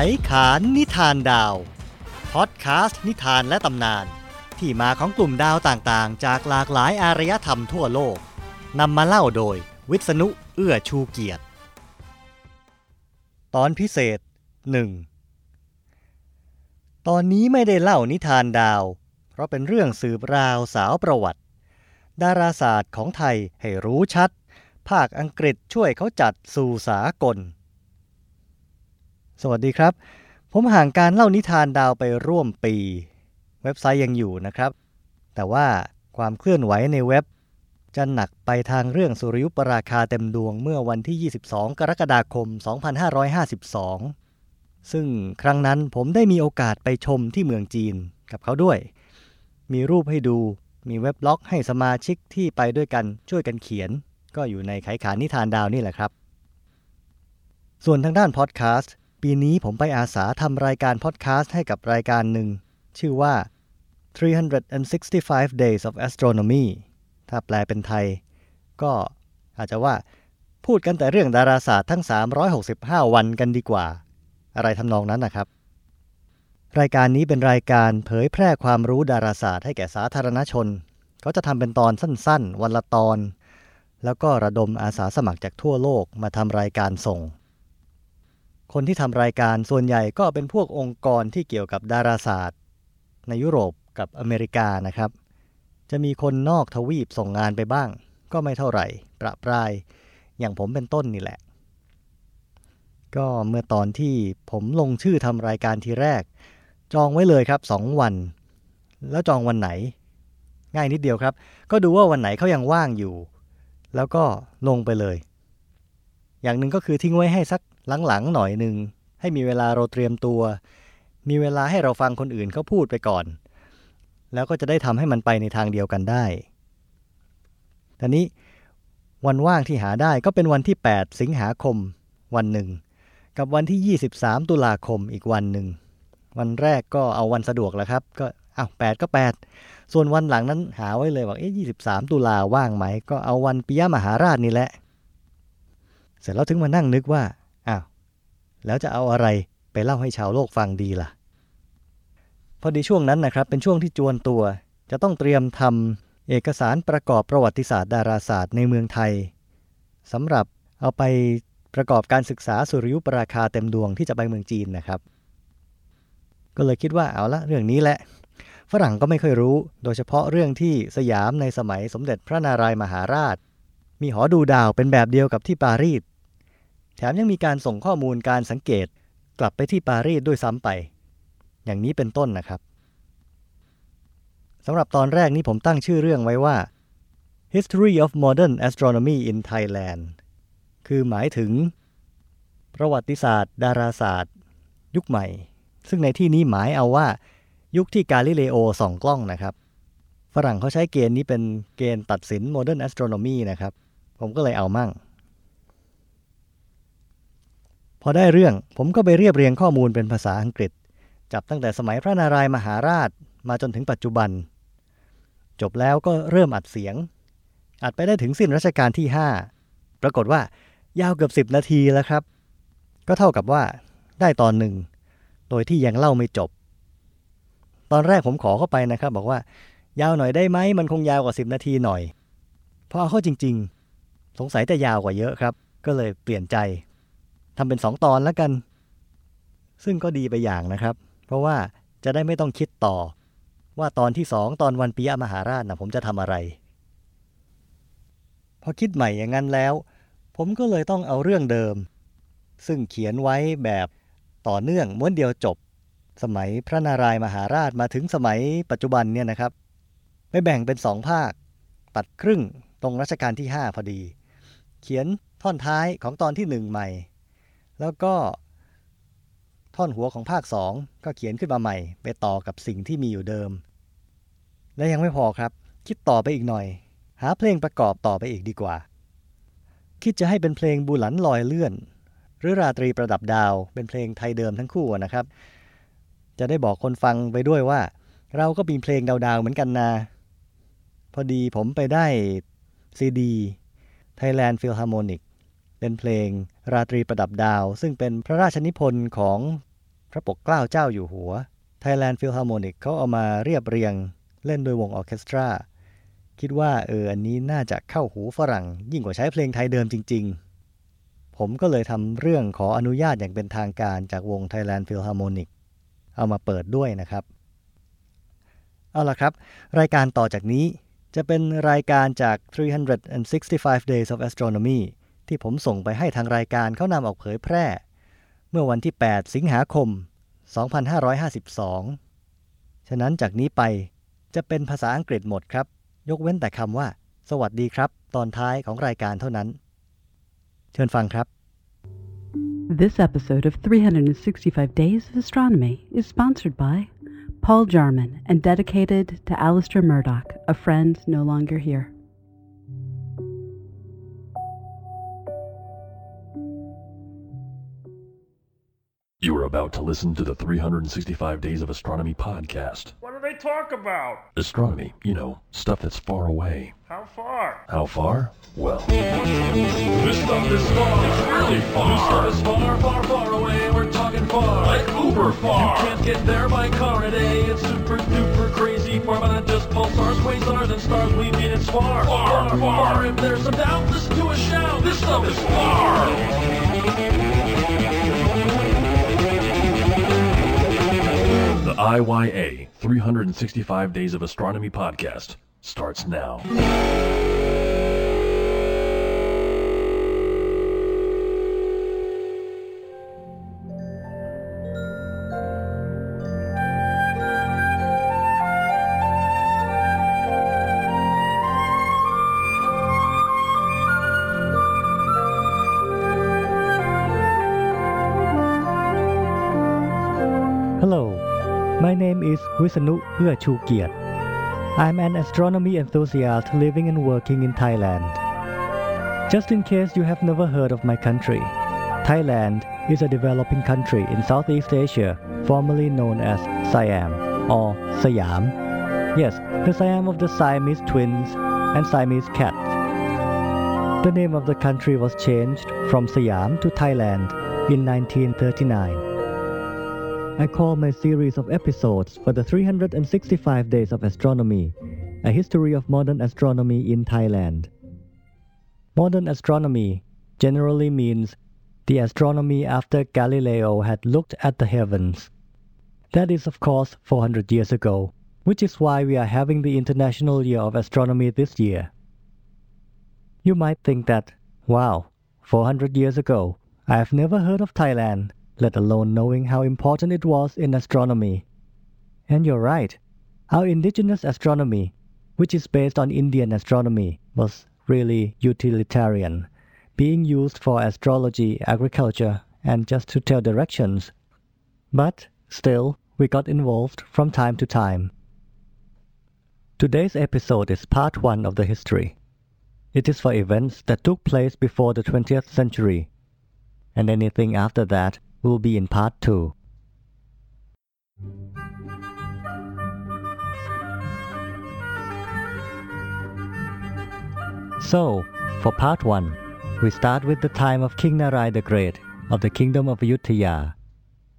ไขขานนิทานดาวพอดแคสต์นิทานและตำนาน ที่มาของกลุ่มดาวต่างๆ จากหลากหลายอารยธรรมทั่วโลกนำมาเล่าโดย วิษณุเอื้อชูเกียรติ ตอนพิเศษ 1 ตอนนี้ไม่ได้เล่านิทานดาว เพราะเป็นเรื่องสืบราวสาวประวัติ ดาราศาสตร์ของไทยให้รู้ชัด ภาคอังกฤษช่วยเขาจัดสู่สากล สวัสดีครับ ผมห่างการเล่านิทานดาวไปร่วมปี เว็บไซต์ยังอยู่นะครับ แต่ว่าความเคลื่อนไหวในเว็บ จะหนักไปทางเรื่องสุริยุปราคาเต็มดวงเมื่อวันที่ 22 กรกฎาคม 2552 ซึ่งครั้งนั้นผมได้มีโอกาสไปชมที่เมืองจีนกับเขาด้วย มีรูปให้ดู มีเว็บบล็อกให้สมาชิกที่ไปด้วยกันช่วยกันเขียน ก็อยู่ในไขขานนิทานดาวนี่แหละครับ ส่วนทางด้านพอดแคสต์ ปีนี้ผมไปอาสาทำรายการพอดแคสต์ให้กับรายการหนึ่ง ชื่อว่า 365 Days of Astronomy ถ้าแปลเป็นไทย ก็อาจจะว่าพูดกันแต่เรื่องดาราศาสตร์ทั้ง 365 วันกันดีกว่า อะไรทำนองนั้นนะครับ รายการนี้เป็นรายการเผยแพร่ความรู้ดาราศาสตร์ให้แก่สาธารณชนเขาจะทำเป็นตอนสั้นๆ วันละตอน แล้วก็ระดมอาสาสมัครจากทั่วโลกมาทำรายการส่ง คนที่ทำรายการส่วนใหญ่ก็เป็นพวกองค์กรที่เกี่ยวกับดาราศาสตร์ ในยุโรปกับอเมริกานะครับ จะมีคนนอกทวีปส่งงานไปบ้าง ก็ไม่เท่าไหร่ ประปราย อย่างผมเป็นต้นนี่แหละ ก็เมื่อตอนที่ผมลงชื่อทำรายการทีแรก จองไว้เลยครับสองวัน แล้วจองวันไหน ง่ายนิดเดียวครับ ก็ดูว่าวันไหนเขายังว่างอยู่ แล้วก็ลงไปเลย อย่างหนึ่งก็คือทิ้งไว้ให้สัก หลังๆหน่อยหนึ่งให้มีเวลาเราเตรียมตัว มีเวลาให้เราฟังคนอื่นเขาพูดไปก่อน แล้วก็จะได้ทำให้มันไปในทางเดียวกันได้แต่นี้วันว่างที่หาได้ก็เป็นวันที่ 8 สิงหาคมวันหนึ่ง กับวันที่ 23 ตุลาคมอีกวันหนึ่ง วันแรกก็เอาวันสะดวกแล้วครับ ก็อ้าว8ก็ 8 ส่วนวันหลังนั้นหาไว้เลยบอกเอ๊ะ23ตุลาว่างไหม ก็เอาวันปิยมหาราชนี่แหละ เสร็จแล้วถึงมานั่งนึกว่า แล้วจะเอาอะไรไปเล่าให้ชาวโลกฟังดีล่ะ พอดีช่วงนั้นนะครับ เป็นช่วงที่จวนตัว จะต้องเตรียมทำเอกสารประกอบประวัติศาสตร์ดาราศาสตร์ในเมืองไทยสำหรับเอาไปประกอบการศึกษาสุริยุปราคาเต็มดวงที่จะไปเมืองจีนนะครับ ก็เลยคิดว่าเอาละเรื่องนี้แหละ ฝรั่งก็ไม่ค่อยรู้ โดยเฉพาะเรื่องที่สยามในสมัยสมเด็จพระนารายมหาราช มีหอดูดาวเป็นแบบเดียวกับที่ปารีส แถมยังมีการส่งข้อมูลการสังเกตกลับไปที่ปารีสด้วยซ้ำไป อย่างนี้เป็นต้นนะครับสำหรับตอนแรกนี้ผมตั้งชื่อเรื่องไว้ว่า History of Modern Astronomy in Thailand คือหมายถึง ประวัติศาสตร์ ดาราศาสตร์ ยุคใหม่ ซึ่งในที่นี้หมายเอาว่า ยุคที่กาลิเลโอส่องกล้องนะครับ ฝรั่งเขาใช้เกณฑ์นี้เป็นเกณฑ์ตัดสิน Modern Astronomy นะครับ ผมก็เลยเอามั่ง พอได้เรื่องผมก็ไปเรียบเรียงข้อมูลเป็นภาษาอังกฤษ จับตั้งแต่สมัยพระนารายมหาราชมาจนถึงปัจจุบัน จบแล้วก็เริ่มอัดเสียง อัดไปได้ถึงสิ้นรัชกาลที่ 5 ปรากฏว่ายาวเกือบ 10 นาทีแล้วครับ ก็เท่ากับว่าได้ตอนหนึ่ง โดยที่ยังเล่าไม่จบ ตอนแรกผมขอเข้าไปนะครับ บอกว่ายาวหน่อยได้ไหมมันคงยาวกว่า 10 นาทีหน่อยพอเอาเข้าจริง ๆ สงสัยจะยาวกว่าเยอะครับ ก็เลยเปลี่ยนใจ ทำเป็น 2 ตอนแล้วกัน ซึ่งก็ดีไปอย่างนะครับ เพราะว่าจะได้ไม่ต้องคิดต่อ ว่าตอนที่สองตอนวันปิยมหาราชนะผมจะทำอะไร พอคิดใหม่อย่างนั้นแล้ว ผมก็เลยต้องเอาเรื่องเดิม ซึ่งเขียนไว้แบบต่อเนื่องม้วนเดียวจบ สมัยพระนารายมหาราชมาถึงสมัยปัจจุบันเนี่ยนะครับไม่แบ่งเป็นสองภาค ตัดครึ่งตรงรัชกาลที่ 5 พอดี เขียนท่อนท้ายของตอนที่หนึ่งใหม่ แล้วก็ท่อนหัวของภาค 2 ก็เขียนขึ้นมาใหม่ ไปต่อกับสิ่งที่มีอยู่เดิม และยังไม่พอครับ คิดต่อไปอีกหน่อย หาเพลงประกอบต่อไปอีกดีกว่า คิดจะให้เป็นเพลงบูหลันลอยเลื่อน หรือราตรีประดับดาวเป็นเพลงไทยเดิมทั้งคู่นะครับ จะได้บอกคนฟังไปด้วยว่า เราก็มีเพลงดาวๆเหมือนกันนา พอดีผมไปได้ซีดี Thailand Philharmonic เป็นเพลง ราตรีประดับดาว ซึ่งเป็นพระราชนิพนธ์ของพระปกเกล้าเจ้าอยู่หัว Thailand Philharmonic เขาเอามาเรียบเรียงเล่นโดยวงออเคสตราคิดว่าเอออันนี้น่าจะเข้าหูฝรั่ง ยิ่งกว่าใช้เพลงไทยเดิมจริง ๆ ผมก็เลยทำเรื่องขออนุญาตอย่างเป็นทางการจากวง Thailand Philharmonic เอามาเปิดด้วยนะครับ เอาละครับ รายการต่อจากนี้จะเป็นรายการจาก 365 Days of Astronomy ที่ผมส่งไปให้ทางรายการเขานำออกเผยแพร่ เมื่อวันที่ 8 สิงหาคม 2552 ฉะนั้นจากนี้ไปจะเป็นภาษาอังกฤษหมดครับ ยกเว้นแต่คำว่า สวัสดีครับ ตอนท้ายของรายการเท่านั้น เชิญฟังครับ This episode of 365 Days of Astronomy is sponsored by Paul Jarman and dedicated to Alistair Murdoch, a friend no longer here. You are about to listen to the 365 Days of Astronomy podcast. What do they talk about? Astronomy, you know, stuff that's far away. How far? How far? Well, This stuff is far. It's really far. This stuff is far, far, far away. We're talking far. Like uber far. You can't get there by car today. It's super duper crazy far, but not just pulsars, quasars, and stars. We mean it's far, Far, far. If there's some doubt, listen to a shout. This stuff is far. IYA 365 Days of Astronomy podcast starts now. name is Wisanu เอื้อชูเกียรติ I'm an astronomy enthusiast living and working in Thailand Just in case you have never heard of my country Thailand is a developing country in Southeast Asia formerly known as Siam or Siam Yes the Siam of the Siamese twins and Siamese cats The name of the country was changed from Siam to Thailand in 1939 I call my series of episodes for the 365 Days of Astronomy a history of modern astronomy in Thailand. Modern astronomy generally means the astronomy after Galileo had looked at the heavens. That is, of course, 400 years ago, which is why we are having the International Year of Astronomy this year. You might think that, wow, 400 years ago, I have never heard of Thailand let alone knowing how important it was in astronomy. And you're right. Our indigenous astronomy, which is based on Indian astronomy, was really utilitarian, being used for astrology, agriculture, and just to tell directions. But still, we got involved from time to time. Today's episode is part one of the history. It is for events that took place before the 20th century, and anything after that will be in part 2. So, for part 1, we start with the time of King Narai the Great of the Kingdom of Ayutthaya,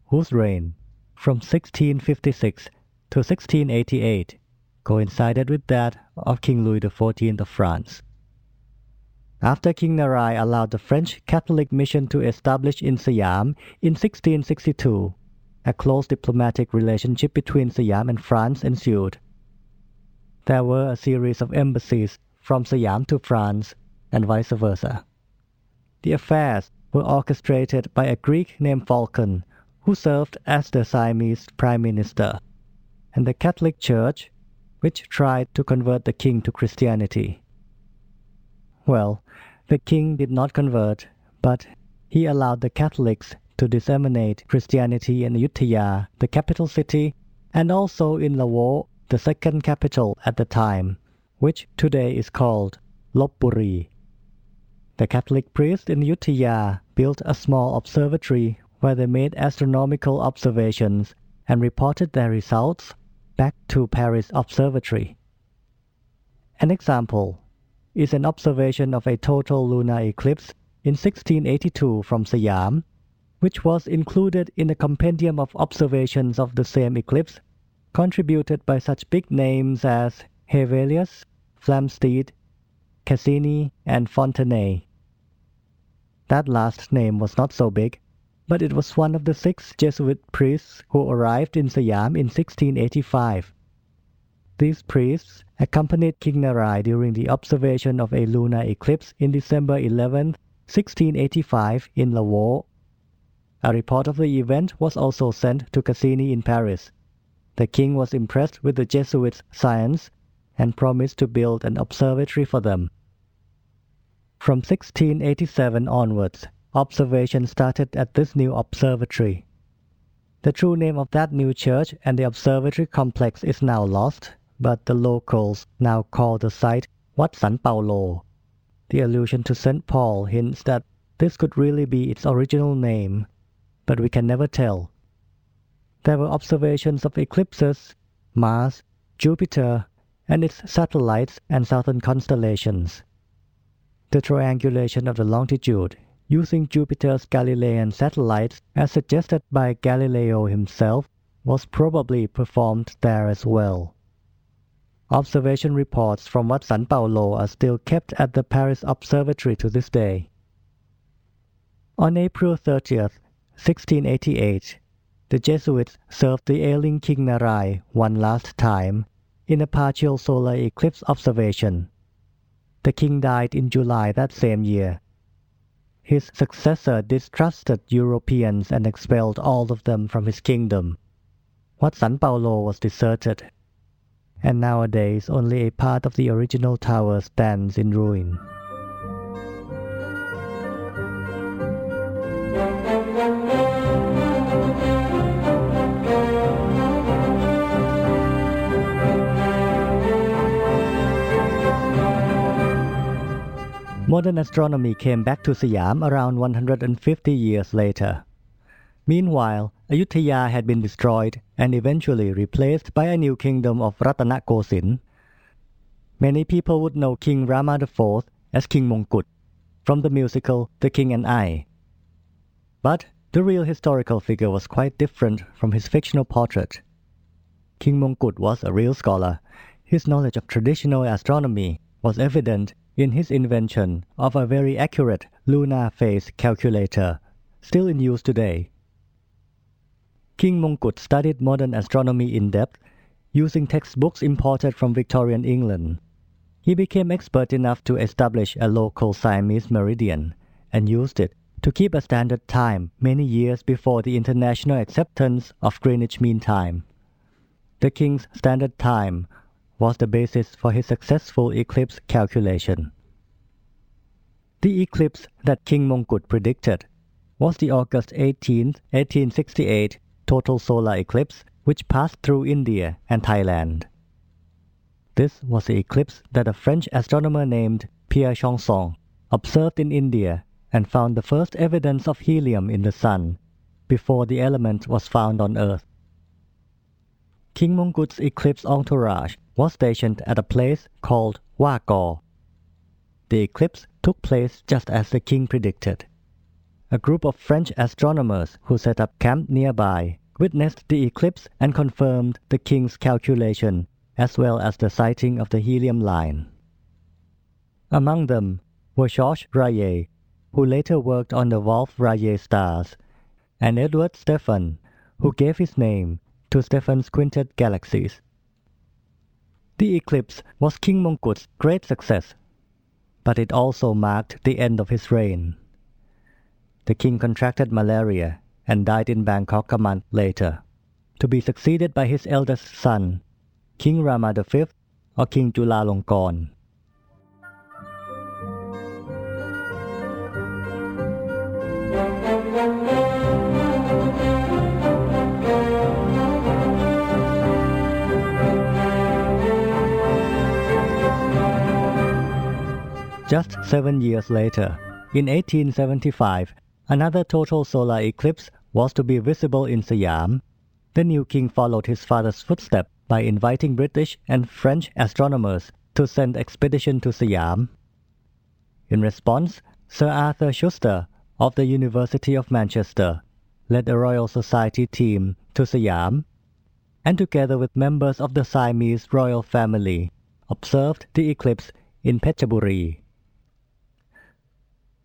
whose reign from 1656 to 1688 coincided with that of King Louis XIV of France. After King Narai allowed the French Catholic mission to establish in Siam in 1662, a close diplomatic relationship between Siam and France ensued. There were a series of embassies from Siam to France and vice versa. The affairs were orchestrated by a Greek named Phaulkon, who served as the Siamese prime minister, and the Catholic Church, which tried to convert the king to Christianity. Well, the king did not convert, but he allowed the Catholics to disseminate Christianity in Ayutthaya, the capital city, and also in Lawor, the second capital at the time, which today is called Lopburi. The Catholic priests in Ayutthaya built a small observatory where they made astronomical observations and reported their results back to Paris Observatory. An example is an observation of a total lunar eclipse in 1682 from Siam, which was included in a compendium of observations of the same eclipse, contributed by such big names as Hevelius, Flamsteed, Cassini, and Fontaney. That last name was not so big, but it was one of the six Jesuit priests who arrived in Siam in 1685. These priests accompanied King Narai during the observation of a lunar eclipse in December 11, 1685 in Lavo. A report of the event was also sent to Cassini in Paris. The king was impressed with the Jesuits' science and promised to build an observatory for them. From 1687 onwards, observation started at this new observatory. The true name of that new church and the observatory complex is now lost, but the locals now call the site Wat San Paulo. The allusion to St. Paul hints that this could really be its original name, but we can never tell. There were observations of eclipses, Mars, Jupiter, and its satellites and southern constellations. The triangulation of the longitude using Jupiter's Galilean satellites as suggested by Galileo himself was probably performed there as well. Observation reports from Wat San Paulo are still kept at the Paris Observatory to this day. On April 30th, 1688, the Jesuits served the ailing King Narai one last time in a partial solar eclipse observation. The king died in July that same year. His successor distrusted Europeans and expelled all of them from his kingdom. Wat San Paulo was deserted, and nowadays only a part of the original tower stands in ruin. Modern astronomy came back to Siam around 150 years later. Meanwhile, Ayutthaya had been destroyed and eventually replaced by a new kingdom of Ratanakosin. Many people would know King Rama IV as King Mongkut from the musical The King and I. But the real historical figure was quite different from his fictional portrait. King Mongkut was a real scholar. His knowledge of traditional astronomy was evident in his invention of a very accurate lunar phase calculator, still in use today. King Mongkut studied modern astronomy in depth using textbooks imported from Victorian England. He became expert enough to establish a local Siamese meridian and used it to keep a standard time many years before the international acceptance of Greenwich Mean Time. The King's Standard Time was the basis for his successful eclipse calculation. The eclipse that King Mongkut predicted was the August 18, 1868 total solar eclipse which passed through India and Thailand. This was the eclipse that a French astronomer named Pierre Janssen observed in India and found the first evidence of helium in the sun before the element was found on Earth. King Mongkut's eclipse entourage was stationed at a place called Wakor. The eclipse took place just as the king predicted. A group of French astronomers who set up camp nearby witnessed the eclipse and confirmed the king's calculation as well as the sighting of the helium line. Among them were Georges Rayet, who later worked on the Wolf Rayet stars, and Edward Stephan, who gave his name to Stephan's quintet galaxies. The eclipse was King Mongkut's great success, but it also marked the end of his reign. The king contracted malaria and died in Bangkok a month later, to be succeeded by his eldest son, King Rama V or King Chulalongkorn. Just seven years later, in 1875, another total solar eclipse was to be visible in Siam. The new king followed his father's footsteps by inviting British and French astronomers to send expedition to Siam. In response, Sir Arthur Schuster of the University of Manchester led a Royal Society team to Siam and together with members of the Siamese royal family observed the eclipse in Phetchaburi.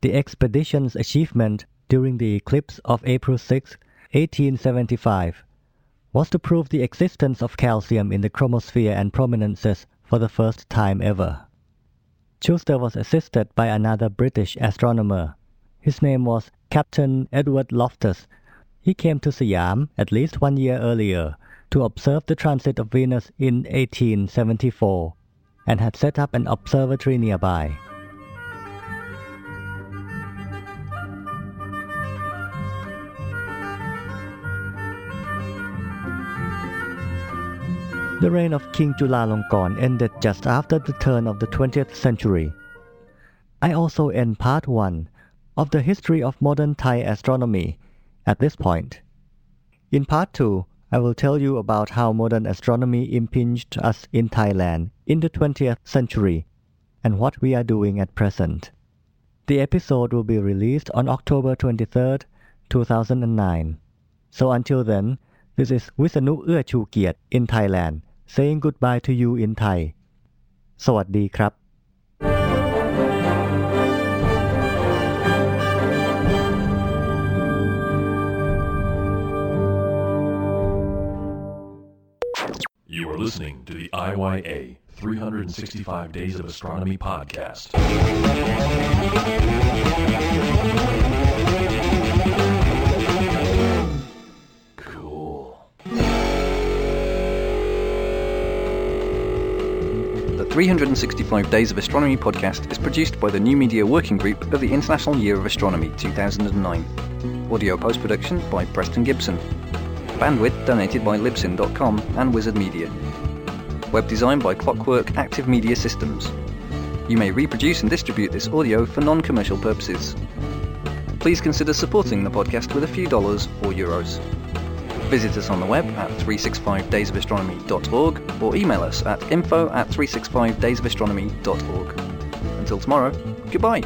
The expedition's achievement during the eclipse of April 6, 1875 was to prove the existence of calcium in the chromosphere and prominences for the first time ever. Schuster was assisted by another British astronomer. His name was Captain Edward Loftus. He came to Siam at least one year earlier to observe the transit of Venus in 1874 and had set up an observatory nearby. The reign of King Chulalongkorn ended just after the turn of the 20th century. I also end part 1 of the history of modern Thai astronomy at this point. In part 2, I will tell you about how modern astronomy impinged us in Thailand in the 20th century and what we are doing at present. The episode will be released on October 23, 2009. So until then, this is Visanu Ua in Thailand saying goodbye to you in Thai สวัสดีครับ You are listening to the IYA 365 Days of Astronomy podcast. 365 Days of Astronomy podcast is produced by the New Media Working Group of the International Year of Astronomy 2009. Audio post production by Preston Gibson. Bandwidth donated by Libsyn.com and Wizard Media. Web design by Clockwork Active Media Systems. You may reproduce and distribute this audio for non commercial purposes. Please consider supporting the podcast with a few dollars or euros. Visit us on the web at 365daysofastronomy.org or email us at info at 365daysofastronomy.org. Until tomorrow, goodbye.